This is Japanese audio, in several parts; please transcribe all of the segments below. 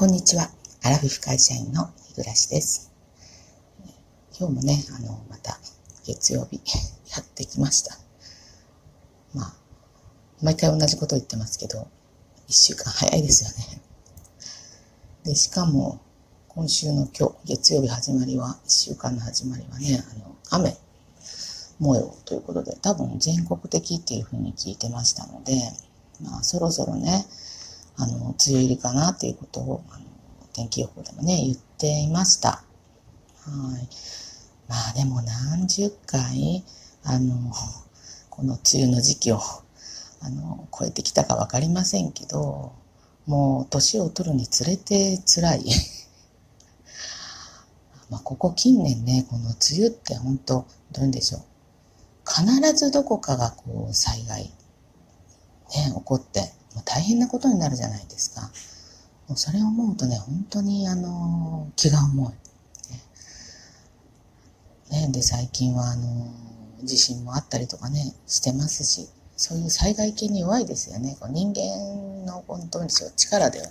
こんにちは。アラフィフ会社員の日暮です。今日もね、あの、また月曜日やってきました。まあ、毎回同じこと言ってますけど、一週間早いですよね。で、しかも、今週の今日、月曜日始まりは、一週間の始まりはね、あの、雨模様ということで、多分全国的っていうふうに聞いてましたので、まあ、そろそろね、あの、梅雨入りかなっていうことを、あの天気予報でもね、言っていました。はい。まあでも何十回、あの、この梅雨の時期を、あの、超えてきたかわかりませんけど、もう年を取るにつれて辛い。まあ、ここ近年ね、この梅雨って本当どういうんでしょう。必ずどこかがこう災害、ね、起こって、大変なことになるじゃないですか。もうそれを思うとね、本当にあの、気が重い。ね、で、最近はあの、地震もあったりとかね、してますし、そういう災害系に弱いですよね。こう人間の本当に力では、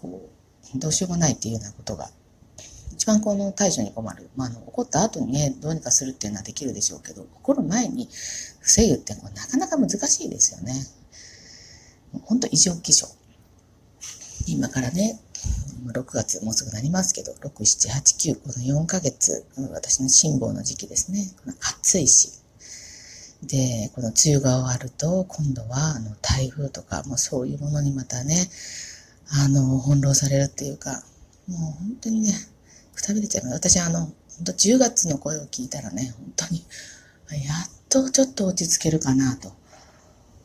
こう、どうしようもないっていうようなことが、一番この対処に困る。まあ、あの、起こった後にね、どうにかするっていうのはできるでしょうけど、起こる前に防ぐっていうのはなかなか難しいですよね。本当異常気象。今からね、6月もうすぐなりますけど、6、7、8、9、この4ヶ月、私の辛抱の時期ですね。暑いし。で、この梅雨が終わると、今度はあの台風とか、もうそういうものにまたね、あの、翻弄されるっていうか、もう本当にね、くたびれちゃいます。私あの、本当10月の声を聞いたらね、本当に、やっとちょっと落ち着けるかなと。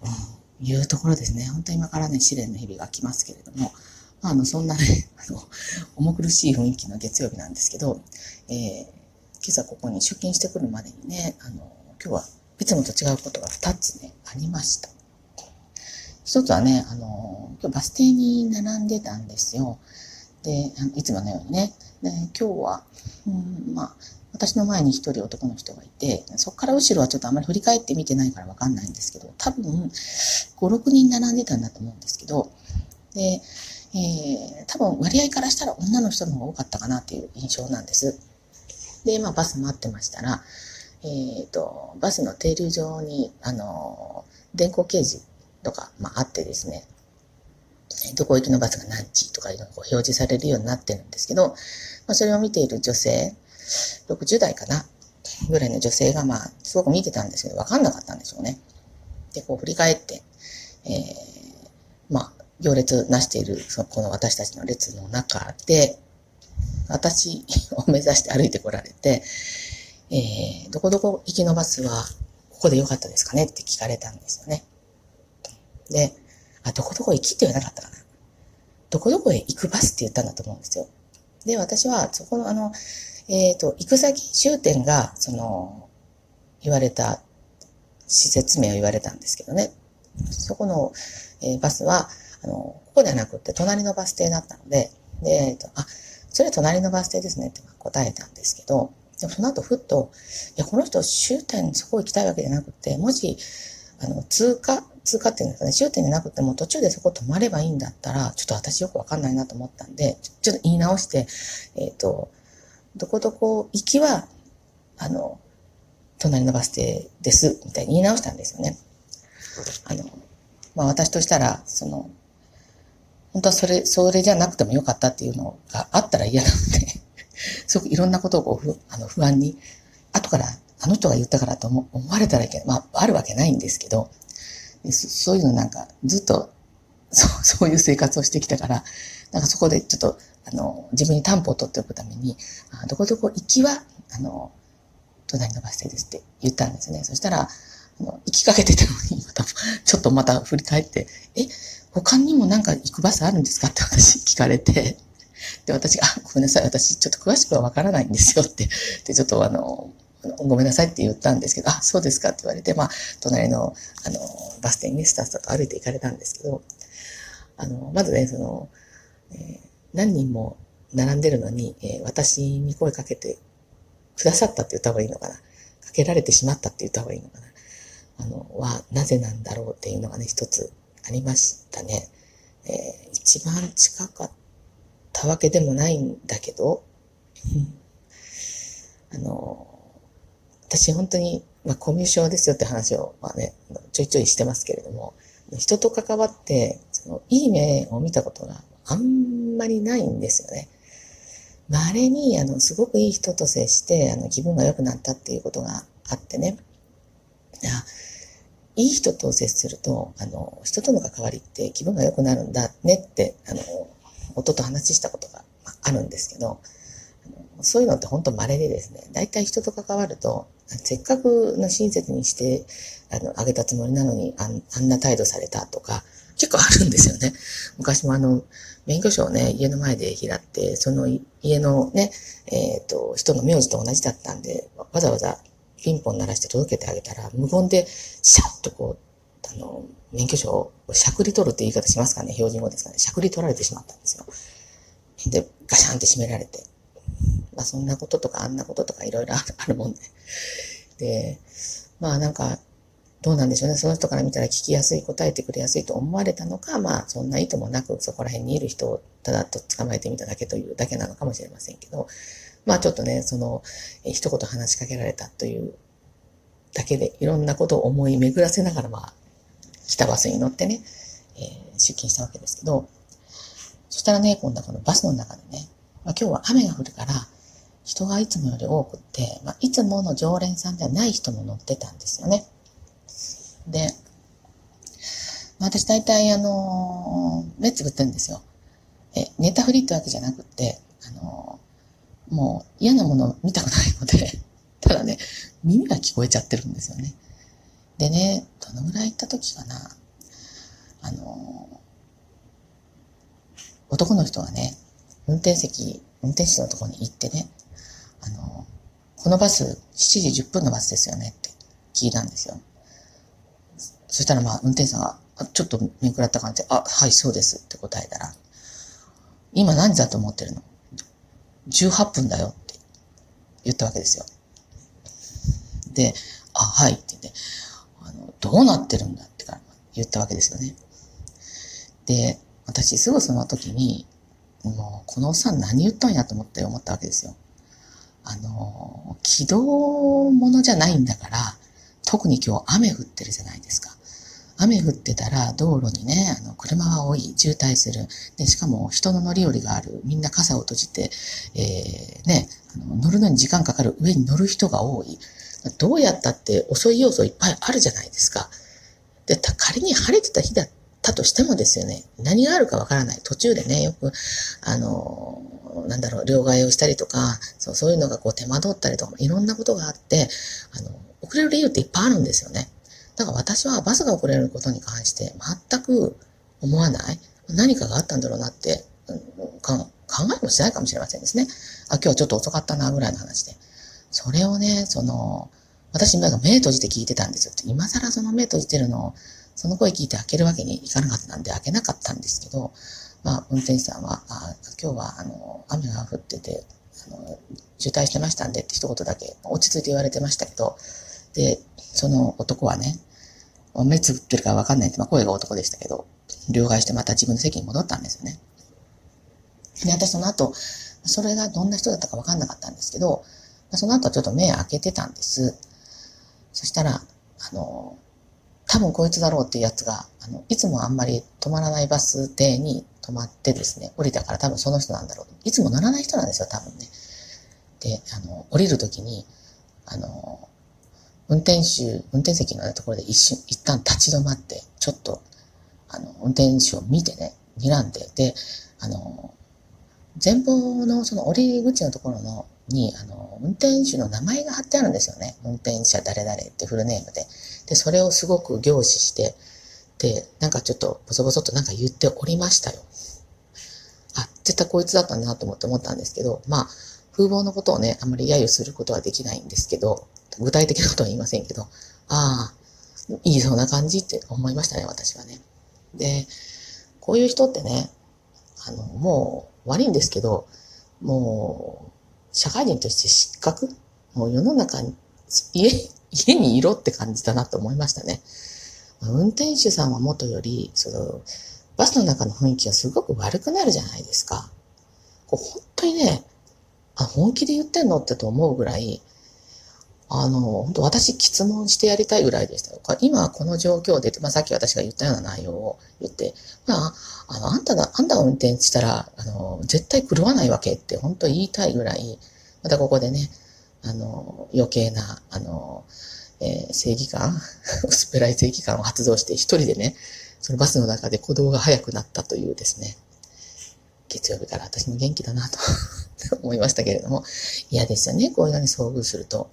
うんいうところですね。本当今からね、試練の日々が来ますけれども、まあ、あの、そんなね、あの、重苦しい雰囲気の月曜日なんですけど、えー、今朝ここに出勤してくるまでにね、あの、今日はいつもと違うことが2つね、ありました。一つはね、あの、今日バス停に並んでたんですよ。で、いつものようにね。で、今日は、うん、まあ、私の前に一人男の人がいて、そこから後ろはちょっとあまり振り返って見てないからわかんないんですけど、多分5、6人並んでたんだと思うんですけど、で、えー、多分割合からしたら女の人の方が多かったかなっていう印象なんです。で、まあバス待ってましたら、えっ、ー、と、バスの停留場に、あの、電光掲示とか、まああってですね、どこ行きのバスが何時とかいうのが表示されるようになってるんですけど、まあそれを見ている女性、60代かなぐらいの女性が、まあ、すごく見てたんですけど、わかんなかったんでしょうね。で、こう振り返って、えー、まあ、行列なしている、その、この私たちの列の中で、私を目指して歩いてこられて、えー、どこどこ行きのバスは、ここでよかったですかね？って聞かれたんですよね。で、あ、どこどこ行きって言わなかったかな？どこどこへ行くバスって言ったんだと思うんですよ。で、私は、そこのあの、えっ、ー、と、行く先、終点が、その、言われた、施設名を言われたんですけどね。そこの、えー、バスは、あの、ここではなくて、隣のバス停だったので、で、えっ、ー、と、あ、それは隣のバス停ですねって答えたんですけど、でもその後ふっと、いや、この人終点そこ行きたいわけじゃなくて、もし、あの、通過、通過っていうんですかね、終点じゃなくても途中でそこ止まればいいんだったら、ちょっと私よくわかんないなと思ったんで、ちょっと言い直して、えっ、ー、と、どこどこ行きは、あの、隣のバス停です、みたいに言い直したんですよね。あの、まあ私としたら、その、本当はそれ、それじゃなくてもよかったっていうのがあったら嫌なので すごくいろんなことをこうあの不安に、後からあの人が言ったからと思思われたらいけない。まあ、あるわけないんですけど、そういうのなんかずっとそう、そういう生活をしてきたから、なんかそこでちょっとあの、自分に担保を取っておくために、あどこどこ行きは、あの、隣のバス停ですって言ったんですね。そしたら、あの、行きかけてたのに、また、ちょっとまた振り返って、え、他にもなんか行くバスあるんですかって私聞かれて、で、私が、ごめんなさい、私ちょっと詳しくはわからないんですよって、で、ちょっとあの、ごめんなさいって言ったんですけど、あ、そうですかって言われて、まあ、隣の、あの、バス停にね、スタッフと歩いて行かれたんですけど、あの、まずね、その、えー何人も並んでるのに、えー、私に声かけてくださったって言った方がいいのかな。かけられてしまったって言った方がいいのかな。あの、は、なぜなんだろうっていうのがね、一つありましたね。えー、一番近かったわけでもないんだけど、あの、私本当に、まあ、コミュ障ですよって話を、まあね、ちょいちょいしてますけれども、人と関わって、その、いい目を見たことがあんまりないんですよね。稀に、あの、すごくいい人と接して、あの、気分が良くなったっていうことがあってね。い、いい人と接すると、あの、人との関わりって気分が良くなるんだねって、あの、夫と話したことがあるんですけど、そういうのって本当稀でですね、大体人と関わると、せっかくの親切にして、あの、あげたつもりなのにあ、あんな態度されたとか、結構あるんですよね。昔もあの、免許証をね、家の前で拾って、その家のね、えっ、ー、と、人の名字と同じだったんで、わざわざピンポン鳴らして届けてあげたら、無言で、シャッとこう、あの、免許証をしゃくり取るって言い方しますかね、標準語ですかね？しゃくり取られてしまったんですよ。で、ガシャンって閉められて。まあそんなこととかあんなこととかいろいろあるもんで。で、まあなんか、どうなんでしょうね。その人から見たら聞きやすい、答えてくれやすいと思われたのか、まあそんな意図もなくそこら辺にいる人をただと捕まえてみただけというだけなのかもしれませんけど、まあちょっとね、その、え一言話しかけられたというだけでいろんなことを思い巡らせながら、まあ、来たバスに乗ってね、えー、出勤したわけですけど、そしたらね、今度はこのバスの中でね、まあ、今日は雨が降るから、人がいつもより多くって、まあ、いつもの常連さんではない人も乗ってたんですよね。で、まあ、私大体あの、目つぶってるんですよ。え、ネタフリってわけじゃなくて、あの、もう嫌なもの見たくないので ただね、耳が聞こえちゃってるんですよね。でね、どのぐらい行った時かな、あの、男の人がね、運転席、運転手のところに行ってね、あの、このバス7時10分のバスですよねって聞いたんですよ。そしたらまあ運転手さんが、ちょっとめくらった感じで、あ、はい、そうですって答えたら、今何時だと思ってるの ?18 分だよって言ったわけですよ。で、あ、はいって言って、あの、どうなってるんだって言ったわけですよね。で、私すぐその時に、もう、このおっさん何言ったんやと思って思ったわけですよ。あの、軌道ものじゃないんだから、特に今日雨降ってるじゃないですか。雨降ってたら道路にね、あの、車が多い、渋滞する。で、しかも人の乗り降りがある。みんな傘を閉じて、えー、ね、あの乗るのに時間かかる上に乗る人が多い。どうやったって遅い要素いっぱいあるじゃないですか。で、仮に晴れてた日だったとしてもですよね、何があるかわからない。途中でね、よく、あの、なんだろう、両替をしたりとか、そうそういうのがこう手間取ったりとか、いろんなことがあって、あの、遅れる理由っていっぱいあるんですよね。だから私はバスが遅れることに関して全く思わない。何かがあったんだろうなって、考えもしないかもしれませんですね。あ、今日はちょっと遅かったな、ぐらいの話で。それをね、その、私目閉じて聞いてたんですよって。今更その目閉じてるのをその声聞いて開けるわけにいかなかったんで開けなかったんですけど、まあ、運転手さんは、あ今日は、あの、雨が降ってて、あの、渋滞してましたんでって一言だけ落ち着いて言われてましたけど、で、その男はね、目つぶってるかわかんないって、まあ、声が男でしたけど、両替してまた自分の席に戻ったんですよね。で、私その後、それがどんな人だったかわかんなかったんですけど、その後ちょっと目開けてたんです。そしたら、あの、多分こいつだろうっていうやつが、あの、いつもあんまり止まらないバス停に止まってですね、降りたから多分その人なんだろう。いつも乗らない人なんですよ、多分ね。で、あの、降りるときに、あの、運転手、運転席のところで一瞬、一旦立ち止まって、ちょっと、あの、運転手を見てね、睨んで、で、あの、前方のその降り口のところの、に、あの、運転手の名前が貼ってあるんですよね。運転者誰々ってフルネームで。で、それをすごく凝視して、で、なんかちょっとボソボソとなんか言っておりましたよ。あ、絶対こいつだったんだなと思って思ったんですけど、まあ、風貌のことをね、あまり揶揄することはできないんですけど、具体的なことは言いませんけど、ああ、いいそうな感じって思いましたね、私はね。で、こういう人ってね、あの、もう悪いんですけど、もう、社会人として失格もう世の中に、家、家にいろって感じだなと思いましたね。運転手さんは元より、その、バスの中の雰囲気がすごく悪くなるじゃないですか。こう本当にね、あ、本気で言ってんのってと思うぐらい、あの、本当私、質問してやりたいぐらいでしたよ。今、この状況で、まあ、さっき私が言ったような内容を言って、まあ、あの、あんたが、あんたが運転したら、あの、絶対狂わないわけって本当言いたいぐらい、またここでね、あの、余計な、あの、えー、正義感 薄っぺらい正義感を発動して一人でね、そのバスの中で鼓動が速くなったというですね、月曜日から私も元気だなと思いましたけれども、嫌ですよね、こういうのに遭遇すると。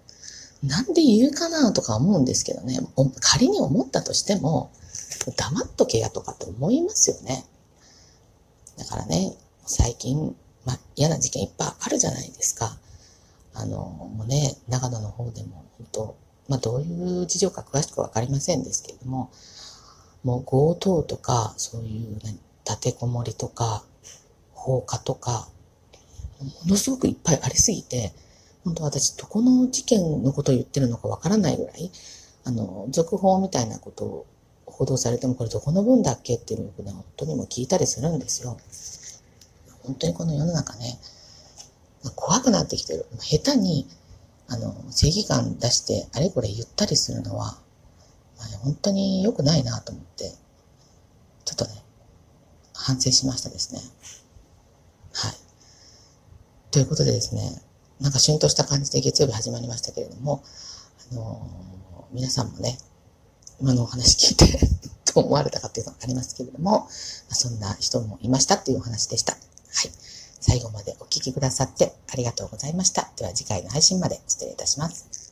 なんで言うかなとか思うんですけどね、仮に思ったとしても、黙っとけやとかって思いますよね。だからね、最近、まあ、嫌な事件いっぱいあるじゃないですか。あの、もうね、長野の方でも、本当まあ、どういう事情か詳しくわかりませんですけれども、もう強盗とか、そういう立てこもりとか、放火とか、ものすごくいっぱいありすぎて、本当私、どこの事件のことを言ってるのかわからないぐらい、あの、続報みたいなことを報道されても、これどこの分だっけっていうのをね、本当にも聞いたりするんですよ。本当にこの世の中ね、怖くなってきてる。下手に、あの、正義感出して、あれこれ言ったりするのは、まあ、本当に良くないなと思って、ちょっとね、反省しましたですね。ということでですね、なんか旬とした感じで月曜日始まりましたけれども、あのー、皆さんもね、今のお話聞いて どう思われたかっていうのがありますけれども、まあ、そんな人もいましたっていうお話でした。はい。最後までお聴きくださってありがとうございました。では次回の配信まで失礼いたします。